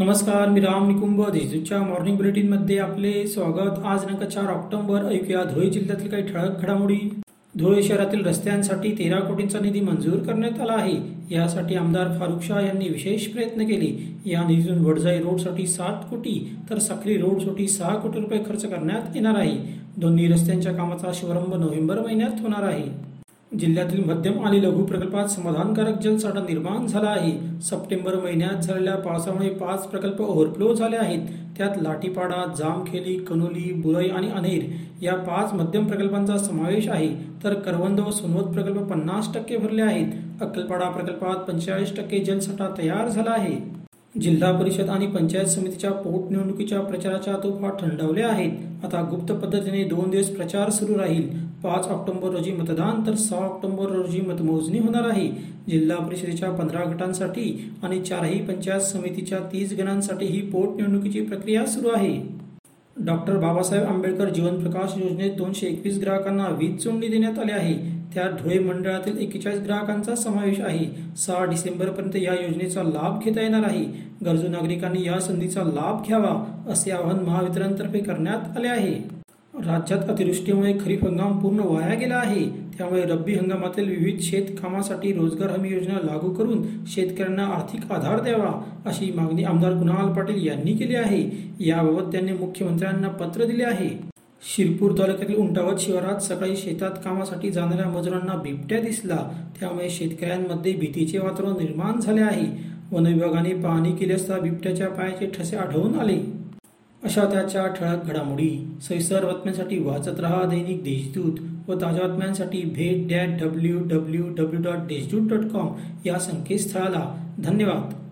नमस्कार मी राम निकुंभ. देशदूतच्या मॉर्निंग बुलेटिनमध्ये आपले स्वागत. आज दिनांक चार ऑक्टोबर ऐकूया धुळे जिल्ह्यातील काही ठळक घडामोडी. धुळे शहरातील रस्त्यांसाठी तेरा कोटींचा निधी मंजूर करण्यात आला आहे. यासाठी आमदार फारुख शाह यांनी विशेष प्रयत्न केले. या निधीतून वडजाई रोडसाठी सात कोटी तर साखरी रोडसाठी सहा कोटी रुपये खर्च करण्यात येणार आहे. दोन्ही रस्त्यांच्या कामाचा शुभारंभ नोव्हेंबर महिन्यात होणार आहे. जिल्ह्यातील मध्यम आणि लघु प्रकल्पात समाधानकारक जलसाठा निर्माण झाला आहे. सप्टेंबर महिन्यात झालेल्या पावसामुळे पाच प्रकल्प ओव्हरफ्लो झाले आहेत. त्यात लाठीपाडा जामखेली कनोली बुरई आणि अनेर या पाच मध्यम प्रकल्पांचा समावेश आहे. तर करवंद व सोनवत प्रकल्प पन्नास टक्के भरले आहेत. अक्कलपाडा प्रकल्पात पंचेचाळीस टक्के जलसाठा तयार झाला आहे. जिल्हा परिषद आणि पंचायत समितीच्या पोटनिवडणुकीच्या प्रचाराच्या तोफा थंडावल्या आहेत. आता गुप्त पद्धतीने दोन दिवस प्रचार सुरू राहील. पाच ऑक्टोबर रोजी मतदान तर सहा ऑक्टोबर रोजी मतमोजणी होणार आहे. जिल्हा परिषदेच्या पंधरा गटांसाठी आणि चारही पंचायत समितीच्या तीस गणांसाठी ही पोटनिवडणुकीची प्रक्रिया सुरू आहे. डॉक्टर बाबासाहेब आंबेडकर जीवन प्रकाश योजनेत दोनशे एकवीस ग्राहकांना वीज जोडणी देण्यात आली आहे. त्यात धुळे मंडळातील एकेचाळीस ग्राहकांचा समावेश आहे. सहा डिसेंबरपर्यंत या योजनेचा लाभ घेता येणार आहे. गरजू नागरिकांनी या संधीचा लाभ घ्यावा असे आवाहन महावितरणतर्फे करण्यात आले आहे. राज्यात अतिवृष्टीमुळे खरीप हंगाम पूर्ण वाया गेला आहे. त्यामुळे रब्बी हंगामातील विविध शेतकामासाठी रोजगार हमी योजना लागू करून शेतकऱ्यांना आर्थिक आधार द्यावा अशी मागणी आमदार कुणाल पाटील यांनी केली आहे. याबाबत त्यांनी मुख्यमंत्र्यांना पत्र दिले आहे. शिरपूर तालुक्यातील उंटावत शिवारात सकाळी शेतात कामासाठी जाणाऱ्या मजुरांना बिबट्या दिसला. त्यामुळे शेतकऱ्यांमध्ये भीतीचे वातावरण निर्माण झाले आहे. वन विभागाने पाहणी केली असता बिबट्याच्या पायाचे ठसे आढळून आले. अशा त्याच्या ठळक घडामोडी सविस्तर बातम्यांसाठी वाचत रहा दैनिक देशदूत व ताज्या बातम्यांसाठी भेट that W W W dot Deshdoot dot com या संकेतस्थळाला. धन्यवाद.